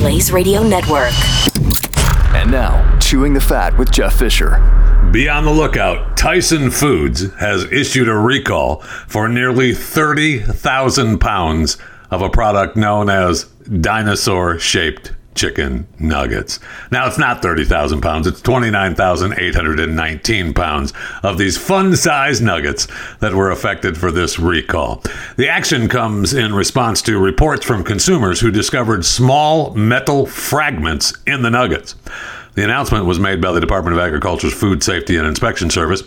Blaze Radio Network. And now, Chewing the Fat with Jeff Fisher. Be on the lookout. Tyson Foods has issued a recall for nearly 30,000 pounds of a product known as dinosaur shaped chicken nuggets. Now, it's not 30,000 pounds, it's 29,819 pounds of these fun sized nuggets that were affected for this recall. The action comes in response to reports from consumers who discovered small metal fragments in the nuggets. The announcement was made by the Department of Agriculture's Food Safety and Inspection Service.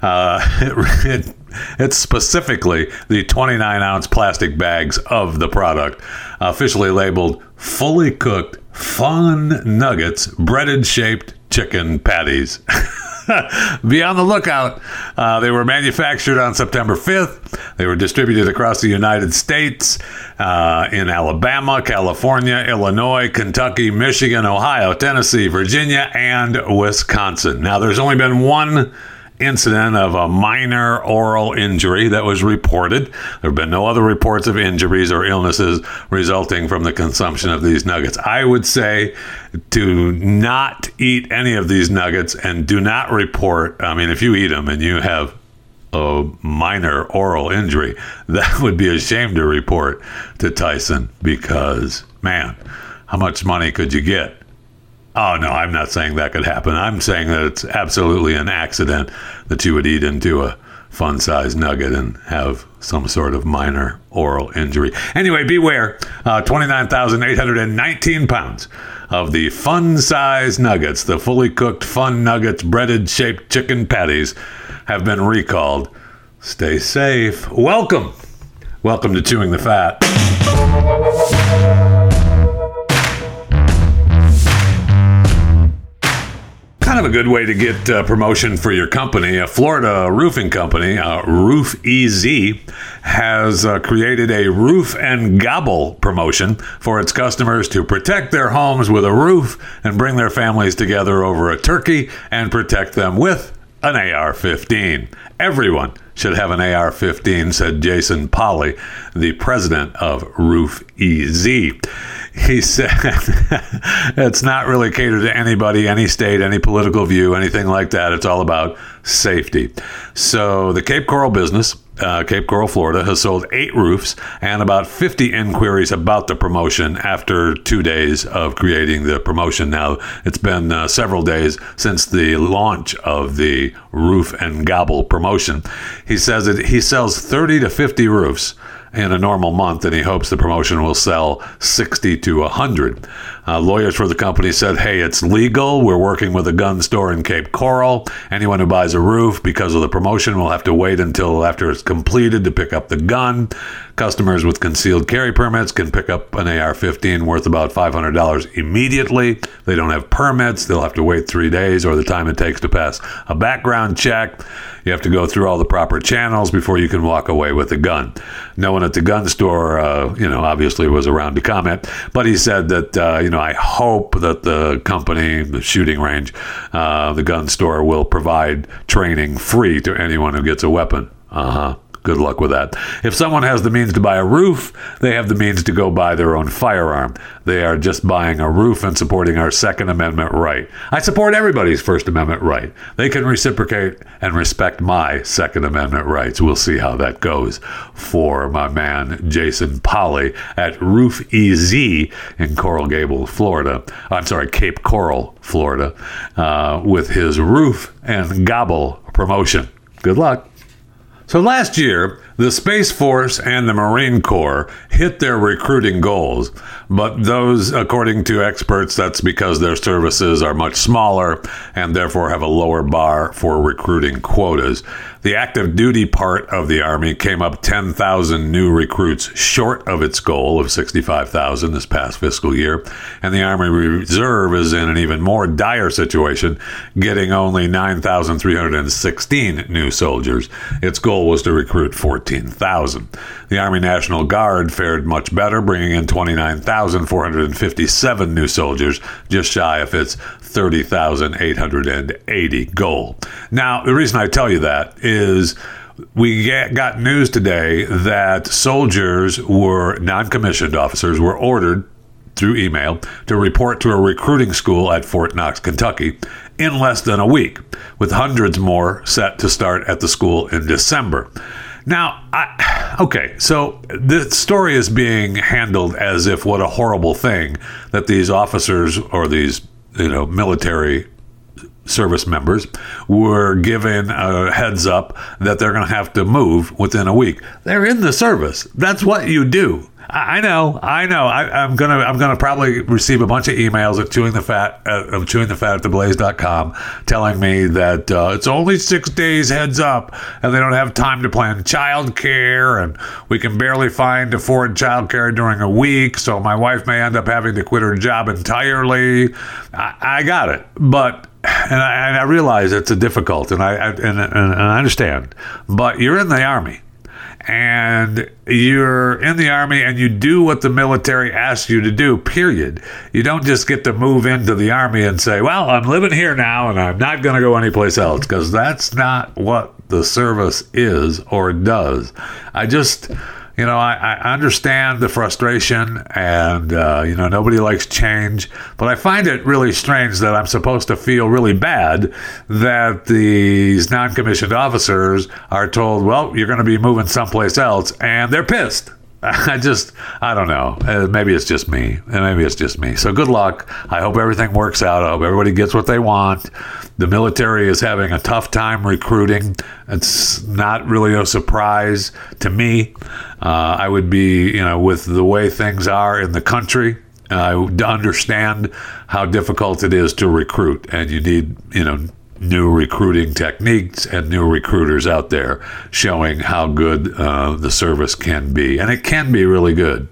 Uh, it, it's specifically the 29 ounce plastic bags of the product, officially labeled fully cooked fun nuggets, breaded shaped chicken patties. Be on the lookout. Uh, they were manufactured on September 5th. They were distributed across the United States uh, in Alabama, California, Illinois, Kentucky, Michigan, Ohio, Tennessee, Virginia, and Wisconsin. Now, there's only been one incident of a minor oral injury that was reported. There have been no other reports of injuries or illnesses resulting from the consumption of these nuggets. I would say to not eat any of these nuggets and do not report. I mean, if you eat them and you have a minor oral injury, that would be a shame to report to Tyson because, man, how much money could you get? Oh, no, I'm not saying that could happen. I'm saying that it's absolutely an accident that you would eat into a fun sized nugget and have some sort of minor oral injury. Anyway, beware uh, 29,819 pounds of the fun sized nuggets, the fully cooked fun nuggets, breaded shaped chicken patties, have been recalled. Stay safe. Welcome. Welcome to Chewing the Fat. Kind of a good way to get uh, promotion for your company. A Florida roofing company, uh, Roof EZ, has uh, created a roof and gobble promotion for its customers to protect their homes with a roof and bring their families together over a turkey and protect them with an AR 15. Everyone should have an AR 15, said Jason Polly, the president of Roof EZ he said it's not really catered to anybody, any state, any political view, anything like that. It's all about safety. So the Cape Coral business, uh, Cape Coral, Florida, has sold eight roofs and about 50 inquiries about the promotion after two days of creating the promotion. Now, it's been uh, several days since the launch of the roof and gobble promotion. He says that he sells 30 to 50 roofs in a normal month, and he hopes the promotion will sell 60 to 100. Uh, lawyers for the company said, hey, it's legal. We're working with a gun store in Cape Coral. Anyone who buys a roof because of the promotion will have to wait until after it's completed to pick up the gun. Customers with concealed carry permits can pick up an AR 15 worth about $500 immediately. They don't have permits, they'll have to wait three days or the time it takes to pass a background check. You have to go through all the proper channels before you can walk away with a gun. No one at the gun store, uh, you know, obviously was around to comment, but he said that, uh, you know, I hope that the company, the shooting range, uh, the gun store will provide training free to anyone who gets a weapon. Uh huh. Good luck with that. If someone has the means to buy a roof, they have the means to go buy their own firearm. They are just buying a roof and supporting our Second Amendment right. I support everybody's First Amendment right. They can reciprocate and respect my Second Amendment rights. We'll see how that goes for my man Jason Polly at Roof EZ in Coral Gable, Florida. I'm sorry, Cape Coral, Florida, uh, with his roof and gobble promotion. Good luck. So last year, the Space Force and the Marine Corps hit their recruiting goals, but those, according to experts, that's because their services are much smaller and therefore have a lower bar for recruiting quotas. The active duty part of the Army came up 10,000 new recruits short of its goal of 65,000 this past fiscal year, and the Army Reserve is in an even more dire situation, getting only 9,316 new soldiers. Its goal was to recruit 14,000. The Army National Guard fared much better, bringing in 29,457 new soldiers, just shy of its 30,880 goal. Now, the reason I tell you that is we got news today that soldiers were non commissioned officers were ordered through email to report to a recruiting school at Fort Knox, Kentucky, in less than a week, with hundreds more set to start at the school in December. Now, I, okay, so the story is being handled as if what a horrible thing that these officers or these, you know, military service members were given a heads up that they're going to have to move within a week. They're in the service. That's what you do. I know, I know. I, am gonna, I'm gonna probably receive a bunch of emails at chewing the fat, uh, of chewing the fat at theblaze.com, telling me that uh, it's only six days heads up, and they don't have time to plan childcare, and we can barely find afford childcare during a week, so my wife may end up having to quit her job entirely. I, I got it, but and I, and I, realize it's a difficult, and I and, and, and I understand, but you're in the army and you're in the army and you do what the military asks you to do, period. You don't just get to move into the army and say, well, I'm living here now and I'm not going to go anyplace else, because that's not what the service is or does. I just you know, I, I understand the frustration, and uh, you know, nobody likes change. But I find it really strange that I'm supposed to feel really bad that these non-commissioned officers are told, "Well, you're going to be moving someplace else," and they're pissed. I just, I don't know. Uh, maybe it's just me. Maybe it's just me. So good luck. I hope everything works out. I hope everybody gets what they want. The military is having a tough time recruiting. It's not really a surprise to me. Uh, I would be, you know, with the way things are in the country, I understand how difficult it is to recruit, and you need, you know, new recruiting techniques and new recruiters out there showing how good uh, the service can be. And it can be really good.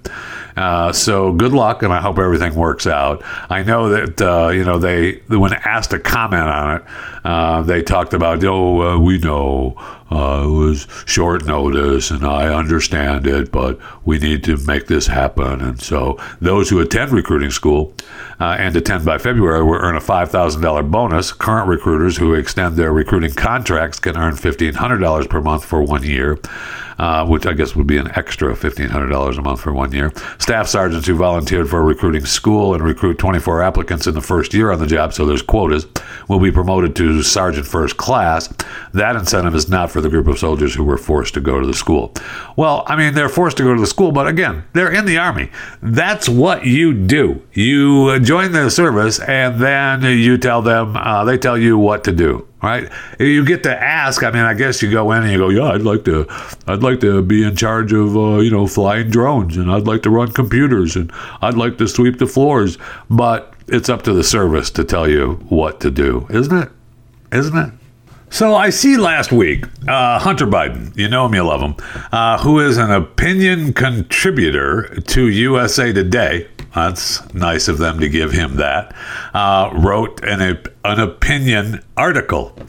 Uh, so good luck, and I hope everything works out. I know that uh, you know they when asked to comment on it, uh, they talked about oh uh, we know uh, it was short notice, and I understand it, but we need to make this happen. And so those who attend recruiting school uh, and attend by February will earn a five thousand dollar bonus. Current recruiters who extend their recruiting contracts can earn fifteen hundred dollars per month for one year uh, which I guess would be an extra $1,500 a month for one year. Staff sergeants who volunteered for a recruiting school and recruit 24 applicants in the first year on the job, so there's quotas, will be promoted to sergeant first class. That incentive is not for the group of soldiers who were forced to go to the school. Well, I mean, they're forced to go to the school, but again, they're in the Army. That's what you do. You join the service, and then you tell them, uh, they tell you what to do right? You get to ask. I mean, I guess you go in and you go, yeah, I'd like to, I'd like to be in charge of, uh, you know, flying drones, and I'd like to run computers, and I'd like to sweep the floors. But it's up to the service to tell you what to do, isn't it? Isn't it? So I see last week uh, Hunter Biden, you know him, you love him, uh, who is an opinion contributor to USA Today. That's nice of them to give him that. Uh, wrote an, an opinion article.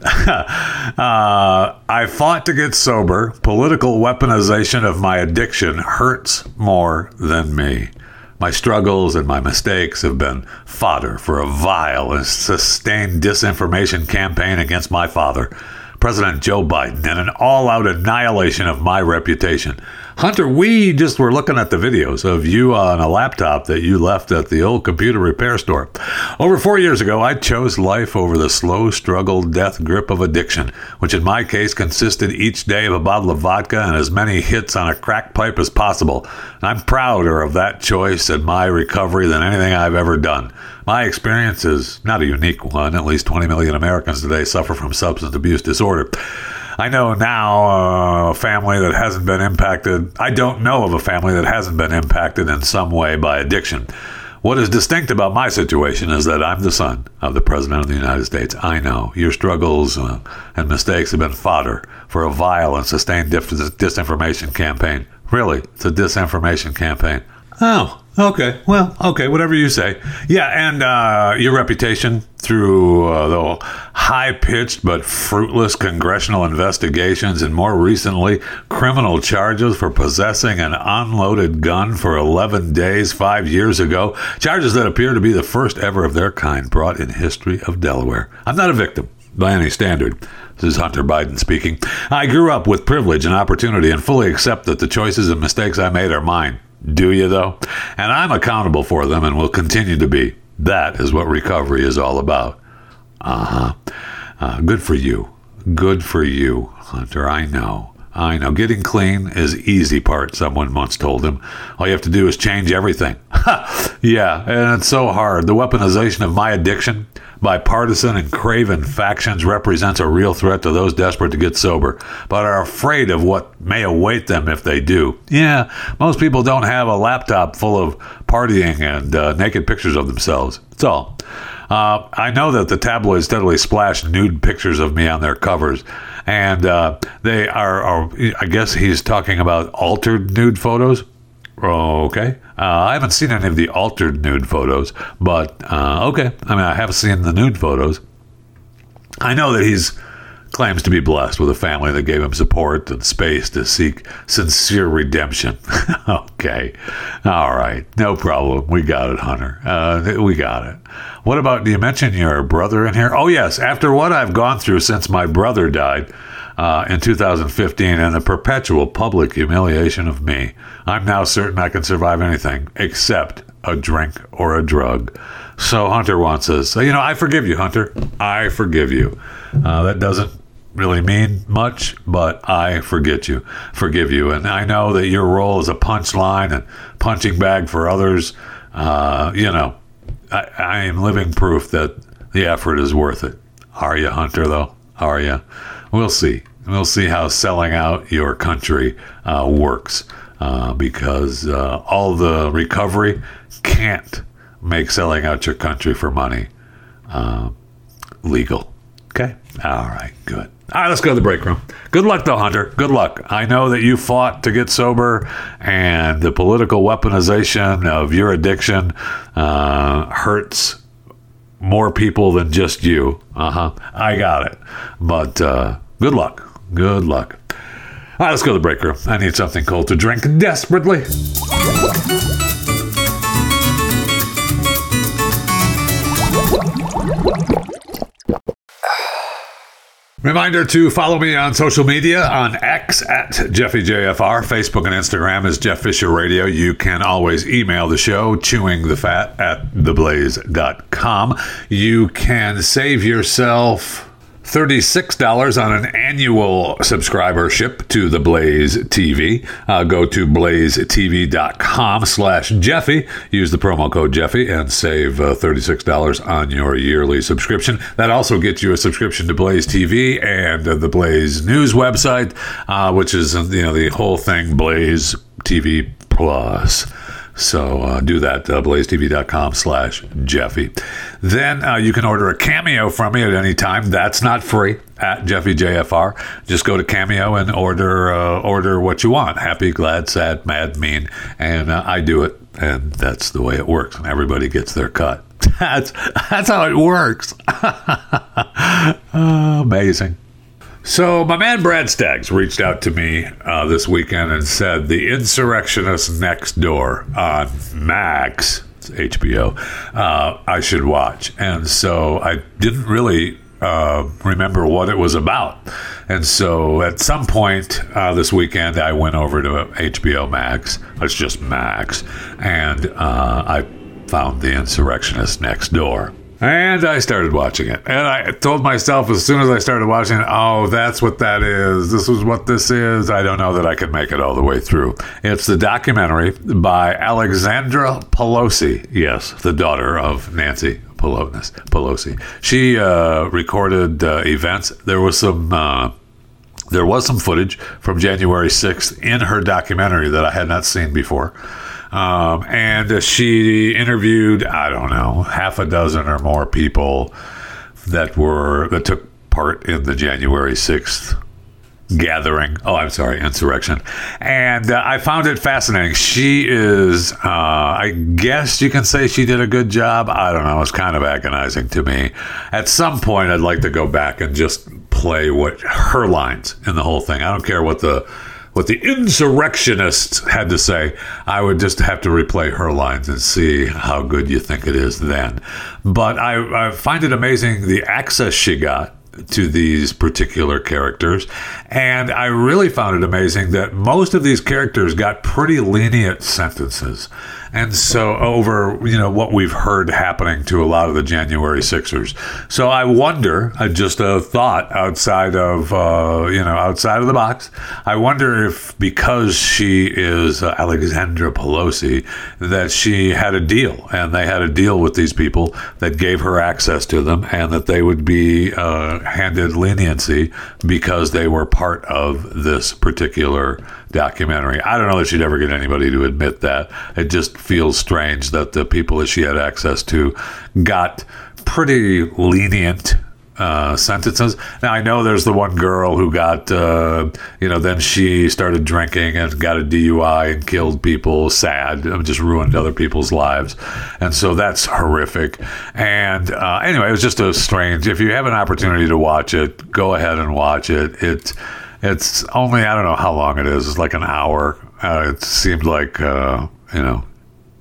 Uh, I fought to get sober. Political weaponization of my addiction hurts more than me. My struggles and my mistakes have been fodder for a vile and sustained disinformation campaign against my father, President Joe Biden, and an all out annihilation of my reputation. Hunter, we just were looking at the videos of you on a laptop that you left at the old computer repair store. Over four years ago, I chose life over the slow struggle death grip of addiction, which in my case consisted each day of a bottle of vodka and as many hits on a crack pipe as possible. And I'm prouder of that choice and my recovery than anything I've ever done. My experience is not a unique one. At least 20 million Americans today suffer from substance abuse disorder. I know now a family that hasn't been impacted. I don't know of a family that hasn't been impacted in some way by addiction. What is distinct about my situation is that I'm the son of the President of the United States. I know your struggles uh, and mistakes have been fodder for a vile and sustained disinformation campaign. Really, it's a disinformation campaign. Oh, okay. Well, okay, whatever you say. Yeah, and uh, your reputation through uh, the high pitched but fruitless congressional investigations, and more recently, criminal charges for possessing an unloaded gun for 11 days five years ago. Charges that appear to be the first ever of their kind brought in history of Delaware. I'm not a victim by any standard. This is Hunter Biden speaking. I grew up with privilege and opportunity and fully accept that the choices and mistakes I made are mine Do you, though? And I'm accountable for them and will continue to be. That is what recovery is all about. Uh-huh. Uh, good for you. Good for you, Hunter. I know. I know. Getting clean is easy part, someone once told him. All you have to do is change everything. yeah, and it's so hard. The weaponization of my addiction by partisan and craven factions represents a real threat to those desperate to get sober, but are afraid of what may await them if they do. Yeah, most people don't have a laptop full of partying and uh, naked pictures of themselves. That's all. Uh, I know that the tabloids steadily splash nude pictures of me on their covers, and uh, they are, are, I guess he's talking about altered nude photos. Okay. Uh, I haven't seen any of the altered nude photos, but uh, okay. I mean, I have seen the nude photos. I know that he's claims to be blessed with a family that gave him support and space to seek sincere redemption. okay. All right. No problem. We got it, Hunter. Uh, we got it. What about, do you mention your brother in here? Oh, yes. After what I've gone through since my brother died uh, in 2015 and the perpetual public humiliation of me, I'm now certain I can survive anything except a drink or a drug. So Hunter wants us. You know, I forgive you, Hunter. I forgive you. Uh, that doesn't really mean much, but I forget you, forgive you, and I know that your role is a punchline and punching bag for others. Uh, you know, I, I am living proof that the effort is worth it. Are you, Hunter? Though, are you? We'll see. We'll see how selling out your country uh, works, uh, because uh, all the recovery can't make selling out your country for money uh, legal. Okay. All right. Good. All right, let's go to the break room. Good luck, though, Hunter. Good luck. I know that you fought to get sober, and the political weaponization of your addiction uh, hurts more people than just you. Uh huh. I got it. But uh, good luck. Good luck. All right, let's go to the break room. I need something cold to drink desperately. Reminder to follow me on social media on X at JeffyJFR. Facebook and Instagram is Jeff Fisher Radio. You can always email the show, chewing the fat at theblaze.com. You can save yourself $36 on an annual subscribership to the Blaze TV. Uh, go to blazetv.com slash Jeffy. Use the promo code Jeffy and save uh, $36 on your yearly subscription. That also gets you a subscription to Blaze TV and uh, the Blaze News website, uh, which is you know the whole thing Blaze TV Plus. So uh, do that, uh, blazetv.com slash Jeffy. Then uh, you can order a cameo from me at any time. That's not free at JeffyJFR. Just go to Cameo and order uh, order what you want. Happy, glad, sad, mad, mean. And uh, I do it. And that's the way it works. And everybody gets their cut. That's, that's how it works. Amazing. So, my man Brad Staggs reached out to me uh, this weekend and said The Insurrectionist Next Door on Max, HBO, uh, I should watch. And so I didn't really uh, remember what it was about. And so at some point uh, this weekend, I went over to HBO Max. It's just Max. And uh, I found The Insurrectionist Next Door. And I started watching it. And I told myself as soon as I started watching it, oh, that's what that is. This is what this is. I don't know that I could make it all the way through. It's the documentary by Alexandra Pelosi. Yes, the daughter of Nancy Pelosi. She uh, recorded uh, events. There was some. Uh, there was some footage from January 6th in her documentary that I had not seen before. Um, and she interviewed, I don't know, half a dozen or more people that were that took part in the January 6th gathering. Oh, I'm sorry, insurrection. And uh, I found it fascinating. She is, uh, I guess you can say she did a good job. I don't know. It's kind of agonizing to me. At some point, I'd like to go back and just play what her lines in the whole thing. I don't care what the what the insurrectionists had to say. I would just have to replay her lines and see how good you think it is then. But I, I find it amazing the access she got to these particular characters. And I really found it amazing that most of these characters got pretty lenient sentences. And so over, you know, what we've heard happening to a lot of the January Sixers. So I wonder, just a thought outside of, uh, you know, outside of the box. I wonder if because she is uh, Alexandra Pelosi, that she had a deal and they had a deal with these people that gave her access to them and that they would be uh, handed leniency because they were part of this particular documentary. I don't know that she'd ever get anybody to admit that. It just feels strange that the people that she had access to got pretty lenient uh, sentences. Now I know there's the one girl who got, uh, you know, then she started drinking and got a DUI and killed people. Sad, just ruined other people's lives, and so that's horrific. And uh, anyway, it was just a strange. If you have an opportunity to watch it, go ahead and watch it. It it's only I don't know how long it is. It's like an hour. Uh, it seemed like uh, you know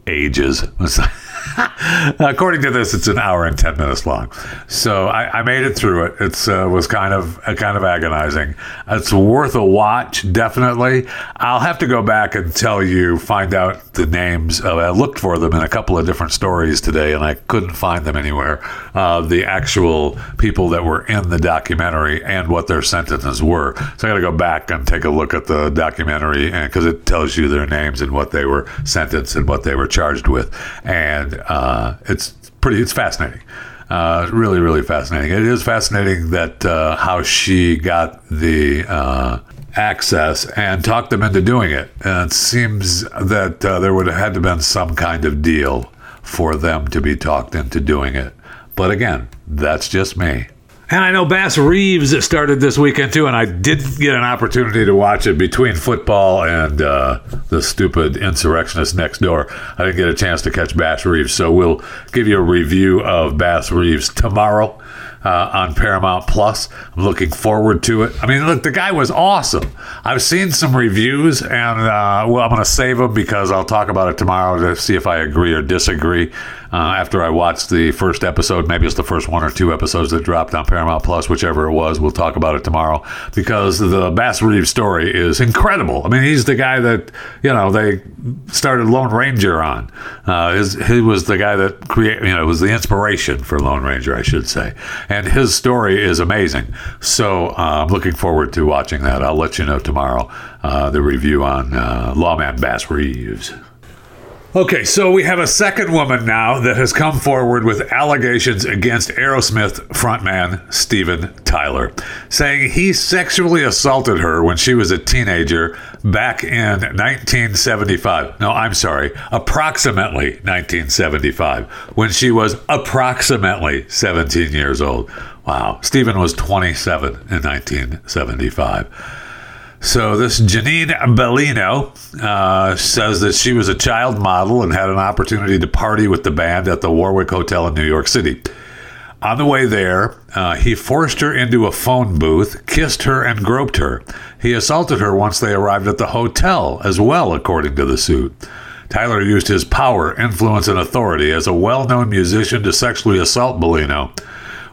ages. According to this, it's an hour and ten minutes long. So I, I made it through it. It uh, was kind of uh, kind of agonizing. It's worth a watch, definitely. I'll have to go back and tell you, find out the names. Uh, I looked for them in a couple of different stories today, and I couldn't find them anywhere. Uh, the actual people that were in the documentary and what their sentences were. So I got to go back and take a look at the documentary, because it tells you their names and what they were sentenced and what they were charged with, and uh, it's pretty. It's fascinating. Uh, really, really fascinating. It is fascinating that uh, how she got the uh, access and talked them into doing it. And it seems that uh, there would have had to been some kind of deal for them to be talked into doing it. But again, that's just me. And I know Bass Reeves started this weekend too, and I did get an opportunity to watch it between football and uh, the stupid insurrectionist next door. I didn't get a chance to catch Bass Reeves, so we'll give you a review of Bass Reeves tomorrow. Uh, on Paramount Plus. I'm looking forward to it. I mean, look, the guy was awesome. I've seen some reviews, and uh, well, I'm going to save them because I'll talk about it tomorrow to see if I agree or disagree uh, after I watched the first episode. Maybe it's the first one or two episodes that dropped on Paramount Plus, whichever it was. We'll talk about it tomorrow because the Bass Reeves story is incredible. I mean, he's the guy that you know they started Lone Ranger on. Uh, his, he was the guy that created, you know, was the inspiration for Lone Ranger, I should say. And his story is amazing. So uh, I'm looking forward to watching that. I'll let you know tomorrow uh, the review on uh, Lawman Bass Reeves. Okay, so we have a second woman now that has come forward with allegations against Aerosmith frontman Steven Tyler, saying he sexually assaulted her when she was a teenager back in 1975. No, I'm sorry, approximately 1975, when she was approximately 17 years old. Wow, Steven was 27 in 1975. So this Janine Bellino uh, says that she was a child model and had an opportunity to party with the band at the Warwick Hotel in New York City. On the way there, uh, he forced her into a phone booth, kissed her, and groped her. He assaulted her once they arrived at the hotel as well, according to the suit. Tyler used his power, influence, and authority as a well known musician to sexually assault Bellino,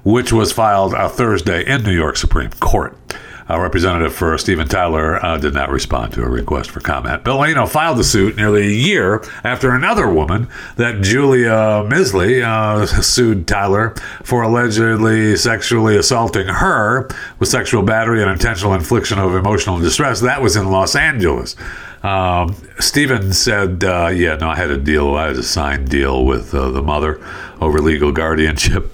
which was filed a Thursday in New York Supreme Court. A representative for Steven Tyler uh, did not respond to a request for comment. Bellino filed the suit nearly a year after another woman, that Julia Misley, uh, sued Tyler for allegedly sexually assaulting her with sexual battery and intentional infliction of emotional distress. That was in Los Angeles. Um, Steven said, uh, "Yeah, no, I had a deal. I had a signed deal with uh, the mother over legal guardianship."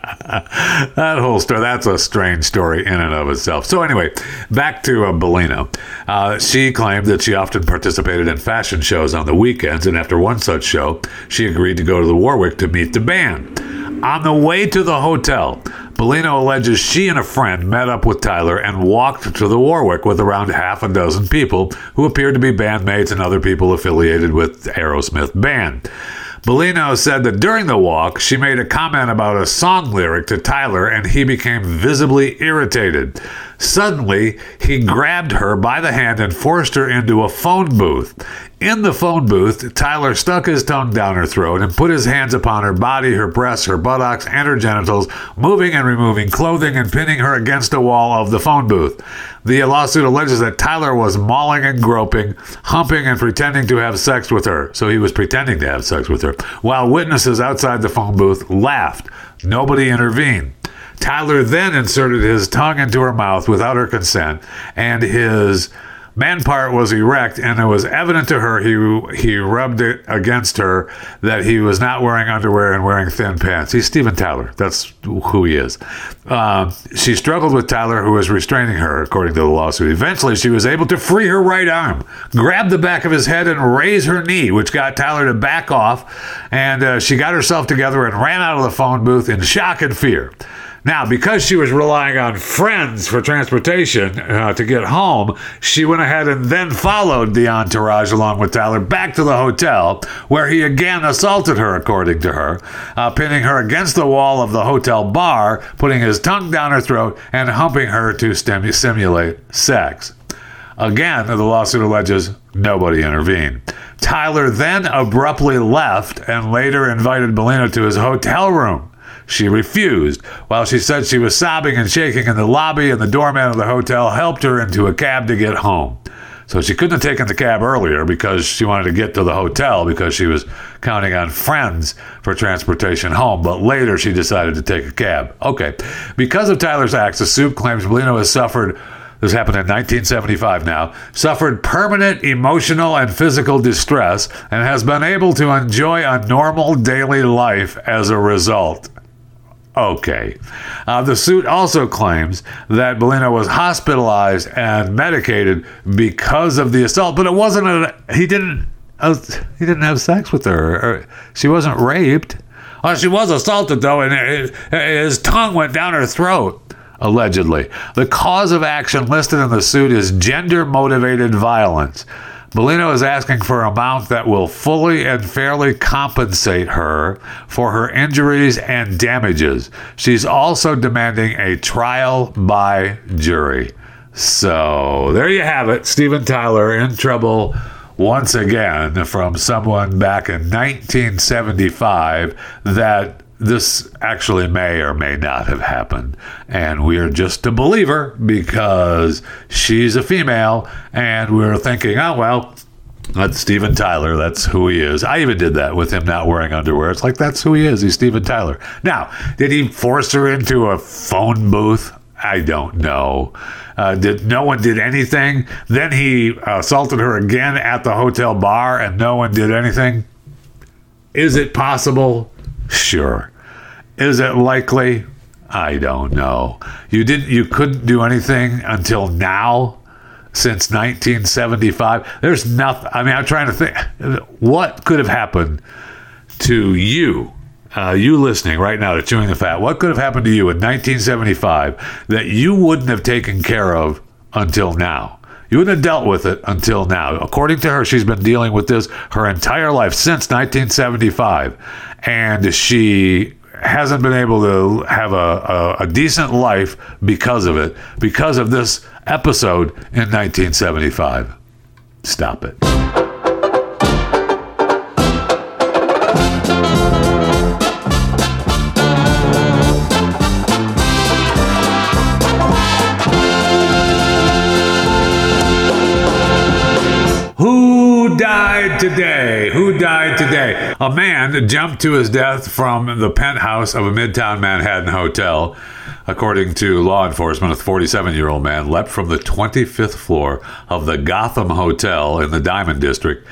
that whole story, that's a strange story in and of itself. So, anyway, back to uh, Bellino. Uh, she claimed that she often participated in fashion shows on the weekends, and after one such show, she agreed to go to the Warwick to meet the band. On the way to the hotel, Bellino alleges she and a friend met up with Tyler and walked to the Warwick with around half a dozen people who appeared to be bandmates and other people affiliated with Aerosmith band. Bellino said that during the walk, she made a comment about a song lyric to Tyler and he became visibly irritated. Suddenly, he grabbed her by the hand and forced her into a phone booth. In the phone booth, Tyler stuck his tongue down her throat and put his hands upon her body, her breasts, her buttocks, and her genitals, moving and removing clothing and pinning her against a wall of the phone booth. The lawsuit alleges that Tyler was mauling and groping, humping and pretending to have sex with her. So he was pretending to have sex with her, while witnesses outside the phone booth laughed. Nobody intervened. Tyler then inserted his tongue into her mouth without her consent, and his man part was erect, and it was evident to her he he rubbed it against her that he was not wearing underwear and wearing thin pants. He's Steven Tyler. That's who he is. Uh, she struggled with Tyler, who was restraining her, according to the lawsuit. Eventually, she was able to free her right arm, grab the back of his head, and raise her knee, which got Tyler to back off. And uh, she got herself together and ran out of the phone booth in shock and fear. Now, because she was relying on friends for transportation uh, to get home, she went ahead and then followed the entourage along with Tyler back to the hotel, where he again assaulted her, according to her, uh, pinning her against the wall of the hotel bar, putting his tongue down her throat, and humping her to stim- simulate sex. Again, the lawsuit alleges nobody intervened. Tyler then abruptly left and later invited Bellino to his hotel room. She refused. While she said she was sobbing and shaking in the lobby, and the doorman of the hotel helped her into a cab to get home. So she couldn't have taken the cab earlier because she wanted to get to the hotel because she was counting on friends for transportation home. But later she decided to take a cab. Okay. Because of Tyler's acts, the suit claims Bellino has suffered this happened in 1975 now, suffered permanent emotional and physical distress and has been able to enjoy a normal daily life as a result. Okay. Uh, the suit also claims that Bellino was hospitalized and medicated because of the assault, but it wasn't a, he didn't uh, he didn't have sex with her. Or, she wasn't raped. Uh, she was assaulted though, and it, his tongue went down her throat. Allegedly, the cause of action listed in the suit is gender motivated violence. Bellino is asking for an amount that will fully and fairly compensate her for her injuries and damages. She's also demanding a trial by jury. So there you have it. Steven Tyler in trouble once again from someone back in 1975 that this actually may or may not have happened. And we are just a believer because she's a female, and we're thinking, oh, well, that's Steven Tyler. That's who he is. I even did that with him not wearing underwear. It's like, that's who he is. He's Steven Tyler. Now, did he force her into a phone booth? I don't know. Uh, did no one did anything? Then he assaulted her again at the hotel bar, and no one did anything. Is it possible? Sure. Is it likely? I don't know. You didn't. You couldn't do anything until now. Since 1975, there's nothing. I mean, I'm trying to think. What could have happened to you uh, you listening right now to Chewing the Fat, what could have happened to you in 1975 that you wouldn't have taken care of until now? You wouldn't have dealt with it until now. According to her, she's been dealing with this her entire life since 1975. And she hasn't been able to have a, a, a decent life because of it, because of this episode in 1975. Stop it. Who died today? A man jumped to his death from the penthouse of a midtown Manhattan hotel. According to law enforcement, a 47 year old man leapt from the 25th floor of the Gotham Hotel in the Diamond District.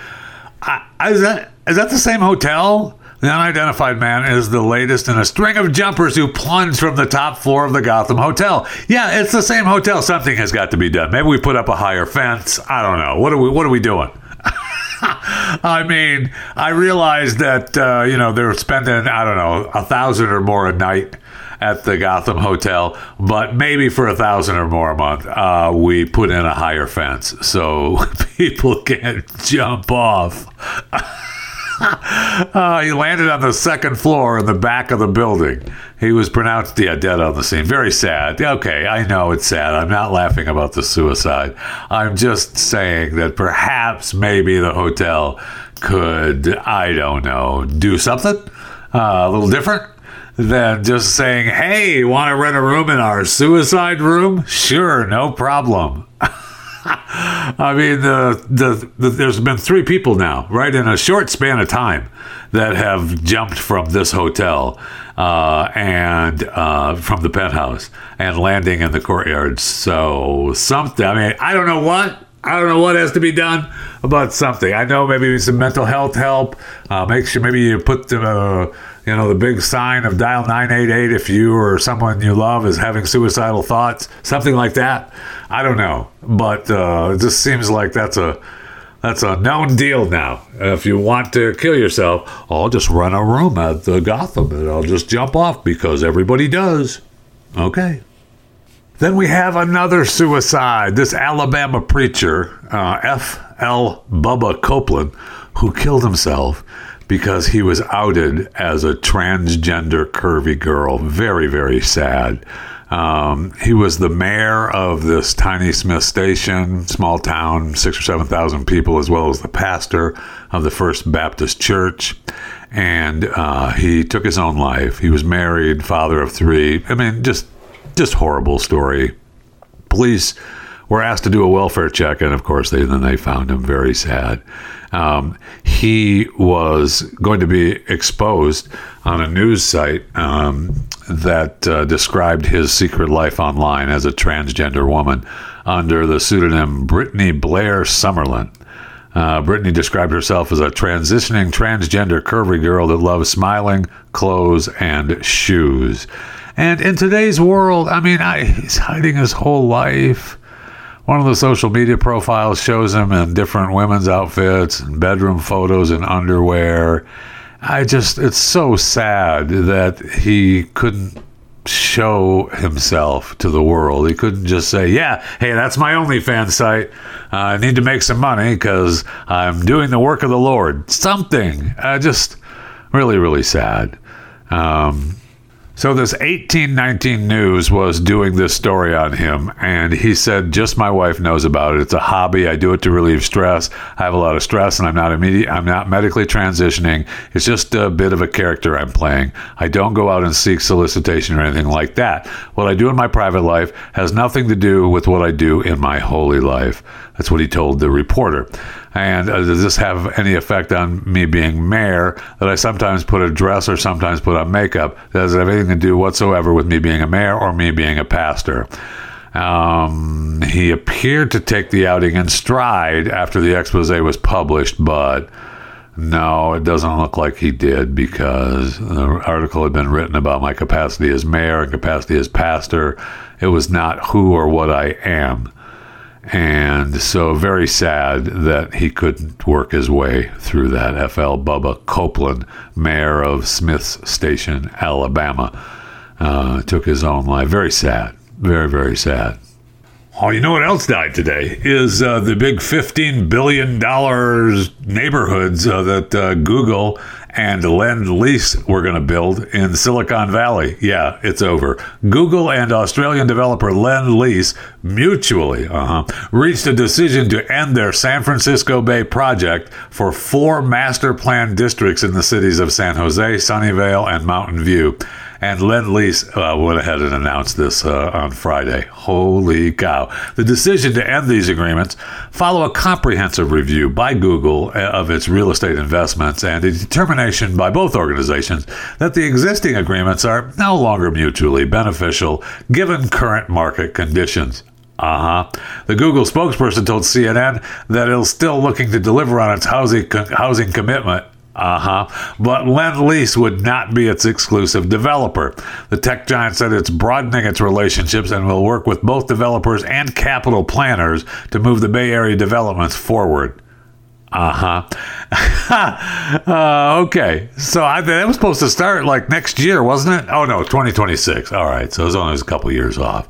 I, is, that, is that the same hotel? The unidentified man is the latest in a string of jumpers who plunged from the top floor of the Gotham Hotel. Yeah, it's the same hotel. Something has got to be done. Maybe we put up a higher fence. I don't know. What are we? What are we doing? I mean, I realize that uh, you know they're spending I don't know a thousand or more a night at the Gotham Hotel, but maybe for a thousand or more a month, uh, we put in a higher fence so people can't jump off. Uh, he landed on the second floor in the back of the building. He was pronounced dead on the scene. Very sad. Okay, I know it's sad. I'm not laughing about the suicide. I'm just saying that perhaps maybe the hotel could, I don't know, do something uh, a little different than just saying, hey, want to rent a room in our suicide room? Sure, no problem. I mean, the, the, the, there's been three people now, right, in a short span of time that have jumped from this hotel uh, and uh, from the penthouse and landing in the courtyard. So something. I mean, I don't know what. I don't know what has to be done about something. I know maybe some mental health help. Uh, make sure maybe you put the uh, you know the big sign of dial 988 if you or someone you love is having suicidal thoughts, something like that. I don't know, but uh, it just seems like that's a that's a known deal now. If you want to kill yourself, I'll just run a room at the Gotham and I'll just jump off because everybody does. Okay. Then we have another suicide. This Alabama preacher, uh, F.L. Bubba Copeland, who killed himself because he was outed as a transgender curvy girl. Very, very sad. Um, he was the mayor of this tiny Smiths Station, small town, six or 7,000 people, as well as the pastor of the First Baptist Church. And uh, he took his own life. He was married, father of three. I mean, just just horrible story. Police were asked to do a welfare check, and of course, they then they found him very sad. Um, he was going to be exposed on a news site um, that uh, described his secret life online as a transgender woman under the pseudonym Brittany Blair Summerlin. Uh, Brittany described herself as a transitioning transgender curvy girl that loves smiling, clothes, and shoes. And in today's world, I mean, I, he's hiding his whole life. One of the social media profiles shows him in different women's outfits and bedroom photos and underwear. I just, it's so sad that he couldn't show himself to the world. He couldn't just say, Yeah, hey, that's my OnlyFans site. Uh, I need to make some money because I'm doing the work of the Lord. Something. Uh, just really, really sad. Um, so this 1819 News was doing this story on him, and he said, "Just my wife knows about it. It's a hobby. I do it to relieve stress. I have a lot of stress, and I'm not immediate. I'm not medically transitioning. It's just a bit of a character I'm playing. I don't go out and seek solicitation or anything like that. What I do in my private life has nothing to do with what I do in my holy life." That's what he told the reporter. And uh, does this have any effect on me being mayor that I sometimes put a dress or sometimes put on makeup? Does it have anything to do whatsoever with me being a mayor or me being a pastor? Um, he appeared to take the outing in stride after the expose was published, but no, it doesn't look like he did because the article had been written about my capacity as mayor and capacity as pastor. It was not who or what I am. And so, very sad that he couldn't work his way through that. FL Bubba Copeland, mayor of Smiths Station, Alabama, uh, took his own life. Very sad. Very, very sad. Oh, you know what else died today is uh, the big $15 billion neighborhoods uh, that uh, Google and Lend Lease were going to build in Silicon Valley. Yeah, it's over. Google and Australian developer Lend Lease mutually uh-huh, reached a decision to end their San Francisco Bay project for four master plan districts in the cities of San Jose, Sunnyvale, and Mountain View. And Lend Lease uh, went ahead and announced this uh, on Friday. Holy cow. The decision to end these agreements follow a comprehensive review by Google uh, of its real estate investments and a determination by both organizations that the existing agreements are no longer mutually beneficial given current market conditions. Uh huh. The Google spokesperson told CNN that it's still looking to deliver on its housing, housing commitment uh huh. But Lend Lease would not be its exclusive developer. The tech giant said it's broadening its relationships and will work with both developers and capital planners to move the Bay Area developments forward. Uh-huh. uh Okay. So I, that was supposed to start like next year, wasn't it? Oh no, 2026. All right. So it was only a couple years off.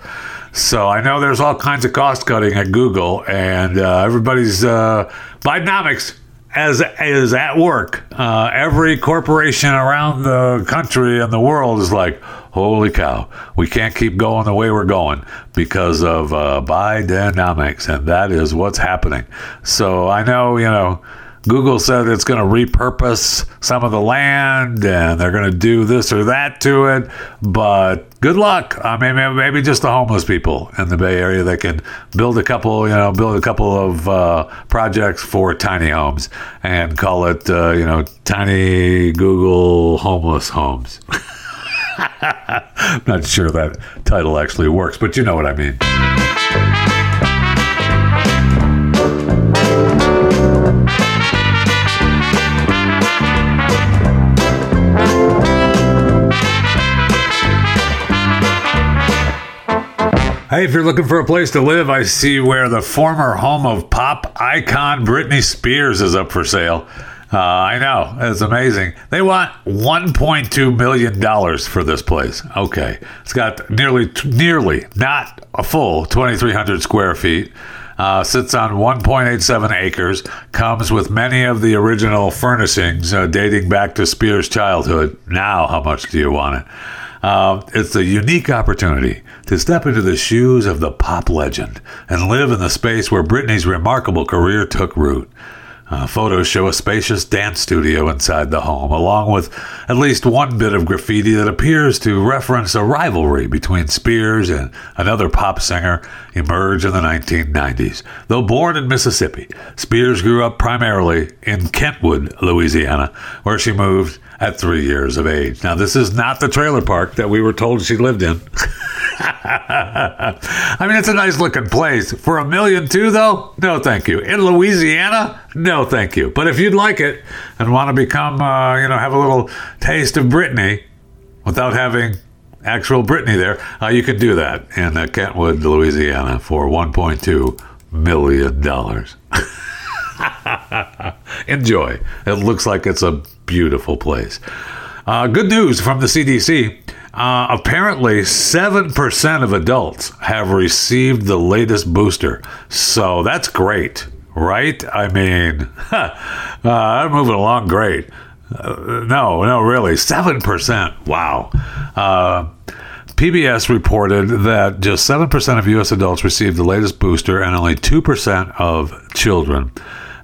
So I know there's all kinds of cost cutting at Google, and uh, everybody's uh, Bidenomics as is at work. Uh, every corporation around the country and the world is like, holy cow, we can't keep going the way we're going because of uh, Bidenomics, and that is what's happening. So I know, you know. Google said it's going to repurpose some of the land and they're going to do this or that to it. But good luck. I mean, maybe just the homeless people in the Bay Area that can build a couple, you know, build a couple of uh, projects for tiny homes and call it, uh, you know, tiny Google homeless homes. I'm not sure that title actually works, but you know what I mean. Hey, if you're looking for a place to live, I see where the former home of pop icon Britney Spears is up for sale. Uh, I know. It's amazing. They want $1.2 million for this place. Okay. It's got nearly, nearly, not a full 2,300 square feet. Uh, sits on 1.87 acres, comes with many of the original furnishings uh, dating back to Spears' childhood. Now, how much do you want it? Uh, it's a unique opportunity to step into the shoes of the pop legend and live in the space where Britney's remarkable career took root. Uh, photos show a spacious dance studio inside the home, along with at least one bit of graffiti that appears to reference a rivalry between Spears and another pop singer emerged in the 1990s. Though born in Mississippi, Spears grew up primarily in Kentwood, Louisiana, where she moved at three years of age. Now, this is not the trailer park that we were told she lived in. I mean, it's a nice looking place. For a million, too, though, no thank you. In Louisiana, no thank you. But if you'd like it and want to become, uh, you know, have a little taste of Britney without having actual Britney there, uh, you can do that in uh, Kentwood, Louisiana for $1.2 million. Enjoy. It looks like it's a beautiful place. Uh, good news from the CDC. Uh, apparently, 7% of adults have received the latest booster. So that's great, right? I mean, uh, I'm moving along great. Uh, no, no, really. 7%. Wow. Uh, PBS reported that just 7% of U.S. adults received the latest booster and only 2% of children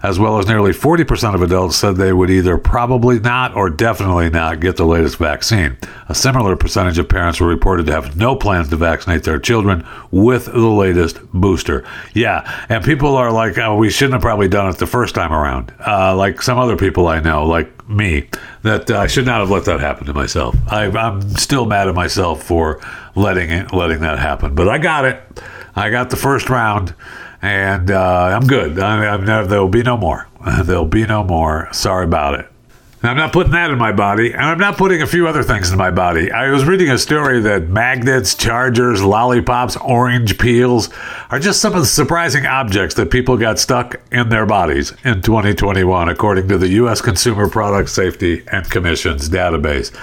as well as nearly 40% of adults said they would either probably not or definitely not get the latest vaccine. A similar percentage of parents were reported to have no plans to vaccinate their children with the latest booster. Yeah, and people are like, oh, we shouldn't have probably done it the first time around. Uh, like some other people I know, like me, that uh, I should not have let that happen to myself. I, I'm still mad at myself for letting it, letting that happen, but I got it. I got the first round and uh, I'm good. I, I, there'll be no more. There'll be no more. Sorry about it. I'm not putting that in my body, and I'm not putting a few other things in my body. I was reading a story that magnets, chargers, lollipops, orange peels are just some of the surprising objects that people got stuck in their bodies in 2021, according to the U.S. Consumer Product Safety and Commission's database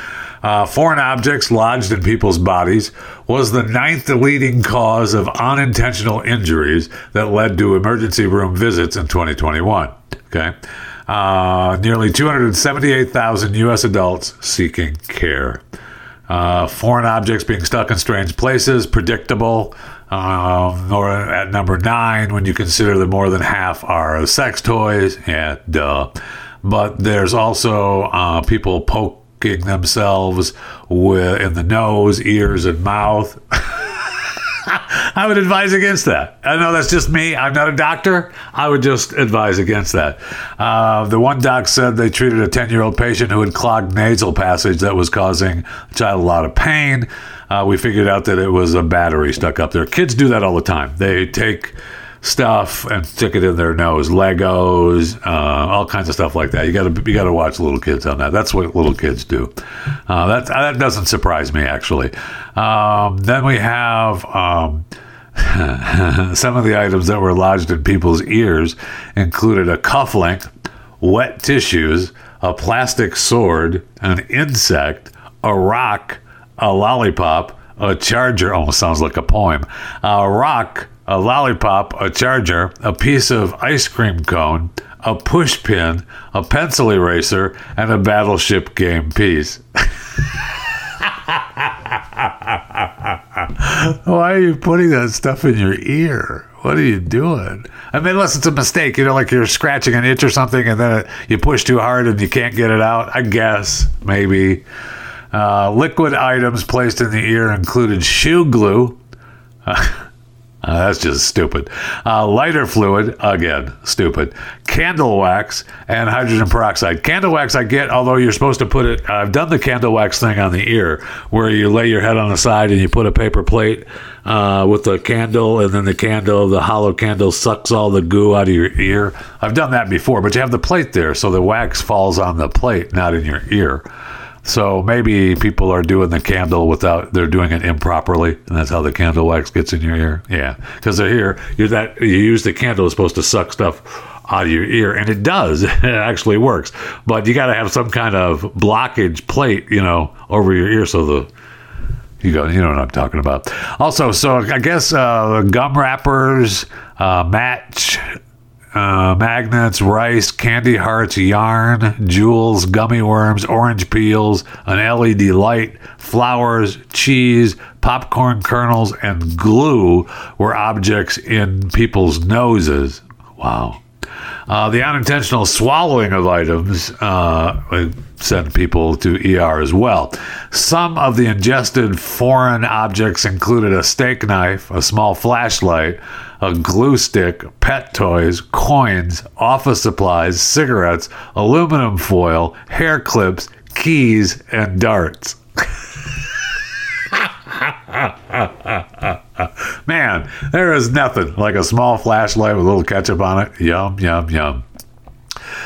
uh, foreign objects lodged in people's bodies was the ninth leading cause of unintentional injuries that led to emergency room visits in 2021. Okay. Uh, nearly 278,000 U.S. adults seeking care. Uh, foreign objects being stuck in strange places, predictable. Um, or at number nine, when you consider that more than half are sex toys, yeah, duh. But there's also uh, people poke themselves with, in the nose, ears, and mouth. I would advise against that. I know that's just me. I'm not a doctor. I would just advise against that. Uh, the one doc said they treated a 10 year old patient who had clogged nasal passage that was causing the child a lot of pain. Uh, we figured out that it was a battery stuck up there. Kids do that all the time. They take stuff and stick it in their nose. Legos, uh, all kinds of stuff like that. You got to you got to watch little kids on that. That's what little kids do. Uh, that that doesn't surprise me actually. Um, then we have. Um, some of the items that were lodged in people's ears included a cufflink, wet tissues, a plastic sword, an insect, a rock, a lollipop, a charger. Almost sounds like a poem. A rock, a lollipop, a charger, a piece of ice cream cone, a push pin, a pencil eraser, and a battleship game piece. Why are you putting that stuff in your ear? What are you doing? I mean, unless it's a mistake, you know, like you're scratching an itch or something, and then you push too hard and you can't get it out. I guess maybe. Uh, liquid items placed in the ear included shoe glue. Uh, that's just stupid. Uh, lighter fluid, again, stupid. Candle wax and hydrogen peroxide. Candle wax, I get, although you're supposed to put it. I've done the candle wax thing on the ear, where you lay your head on the side and you put a paper plate uh, with the candle, and then the candle, the hollow candle, sucks all the goo out of your ear. I've done that before, but you have the plate there, so the wax falls on the plate, not in your ear. So maybe people are doing the candle without they're doing it improperly, and that's how the candle wax gets in your ear. Yeah, because they're here. You're that you use the candle is supposed to suck stuff out of your ear, and it does. it actually works, but you got to have some kind of blockage plate, you know, over your ear so the you go, you know what I'm talking about. Also, so I guess uh, gum wrappers, uh, match uh, magnets, rice, candy hearts, yarn, jewels, gummy worms, orange peels, an LED light, flowers, cheese, popcorn kernels, and glue were objects in people's noses. Wow. Uh, the unintentional swallowing of items uh, sent people to ER as well. Some of the ingested foreign objects included a steak knife, a small flashlight, a glue stick, pet toys, coins, office supplies, cigarettes, aluminum foil, hair clips, keys, and darts. Man, there is nothing like a small flashlight with a little ketchup on it. Yum, yum, yum.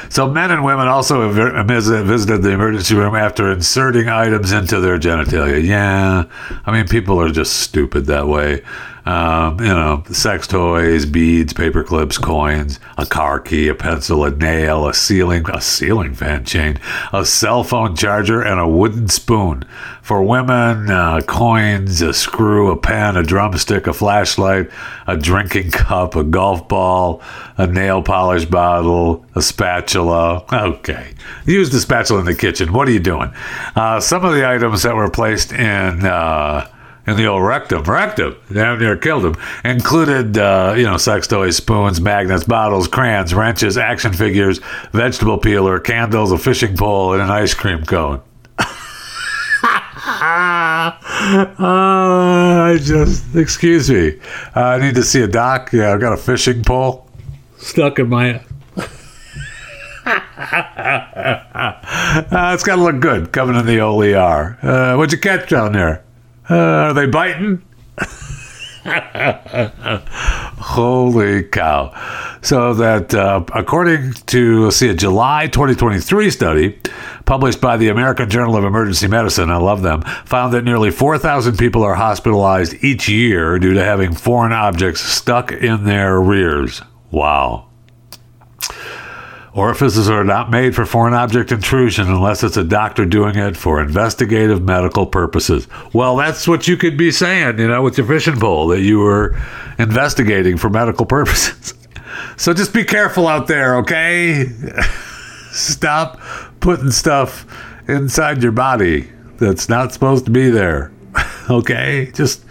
So, men and women also visited the emergency room after inserting items into their genitalia. Yeah, I mean, people are just stupid that way. Um, you know, sex toys, beads, paper clips, coins, a car key, a pencil, a nail, a ceiling, a ceiling fan chain, a cell phone charger, and a wooden spoon. For women, uh, coins, a screw, a pen, a drumstick, a flashlight, a drinking cup, a golf ball, a nail polish bottle, a spatula. Okay. Use the spatula in the kitchen. What are you doing? Uh, some of the items that were placed in. Uh, in the old rectum, rectum, damn near killed him. Included, uh, you know, sex toys, spoons, magnets, bottles, crayons, wrenches, action figures, vegetable peeler, candles, a fishing pole, and an ice cream cone. uh, I just, excuse me. Uh, I need to see a doc. Yeah, I've got a fishing pole stuck in my. uh, it's got to look good coming in the old ER. Uh, what'd you catch down there? Uh, are they biting? Holy cow. So, that uh, according to, see, a July 2023 study published by the American Journal of Emergency Medicine, I love them, found that nearly 4,000 people are hospitalized each year due to having foreign objects stuck in their rears. Wow. Orifices are not made for foreign object intrusion unless it's a doctor doing it for investigative medical purposes. Well, that's what you could be saying, you know, with your fishing pole, that you were investigating for medical purposes. So just be careful out there, okay? Stop putting stuff inside your body that's not supposed to be there, okay? Just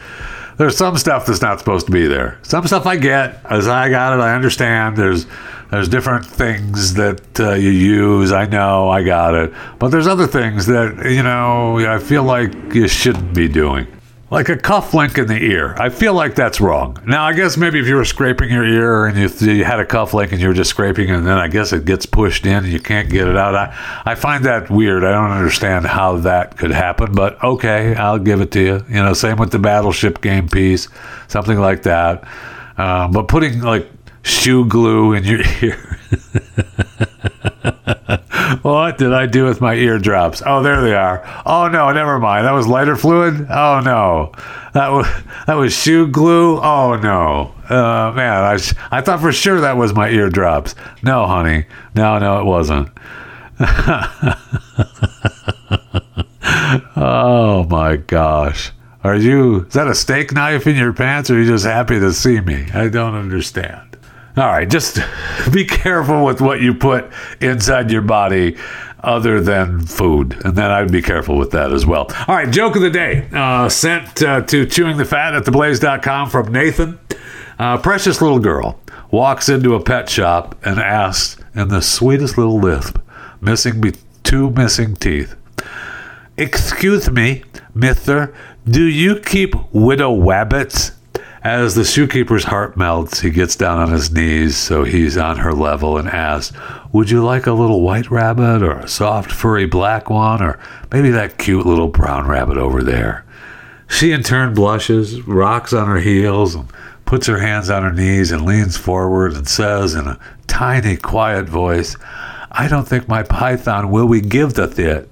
there's some stuff that's not supposed to be there. Some stuff I get, as I got it, I understand. There's there's different things that uh, you use. I know, I got it. But there's other things that, you know, I feel like you shouldn't be doing. Like a cuff link in the ear. I feel like that's wrong. Now, I guess maybe if you were scraping your ear and you, you had a cuff link and you were just scraping and then I guess it gets pushed in and you can't get it out. I, I find that weird. I don't understand how that could happen, but okay, I'll give it to you. You know, same with the battleship game piece, something like that. Um, but putting like shoe glue in your ear. what did I do with my eardrops? Oh, there they are. Oh no, never mind. That was lighter fluid. Oh no, that was that was shoe glue. Oh no, uh, man, I I thought for sure that was my eardrops. No, honey, no, no, it wasn't. oh my gosh. Are you, is that a steak knife in your pants or are you just happy to see me? I don't understand. All right, just be careful with what you put inside your body other than food. And then I'd be careful with that as well. All right, joke of the day uh, sent uh, to chewing the fat at theblaze.com from Nathan. Uh, precious little girl walks into a pet shop and asks in the sweetest little lisp, missing be- two missing teeth. Excuse me, mister, do you keep widow wabbits? As the shoekeeper's heart melts, he gets down on his knees so he's on her level and asks, Would you like a little white rabbit or a soft furry black one or maybe that cute little brown rabbit over there? She in turn blushes, rocks on her heels, and puts her hands on her knees and leans forward and says in a tiny, quiet voice, I don't think my python will we give the thit.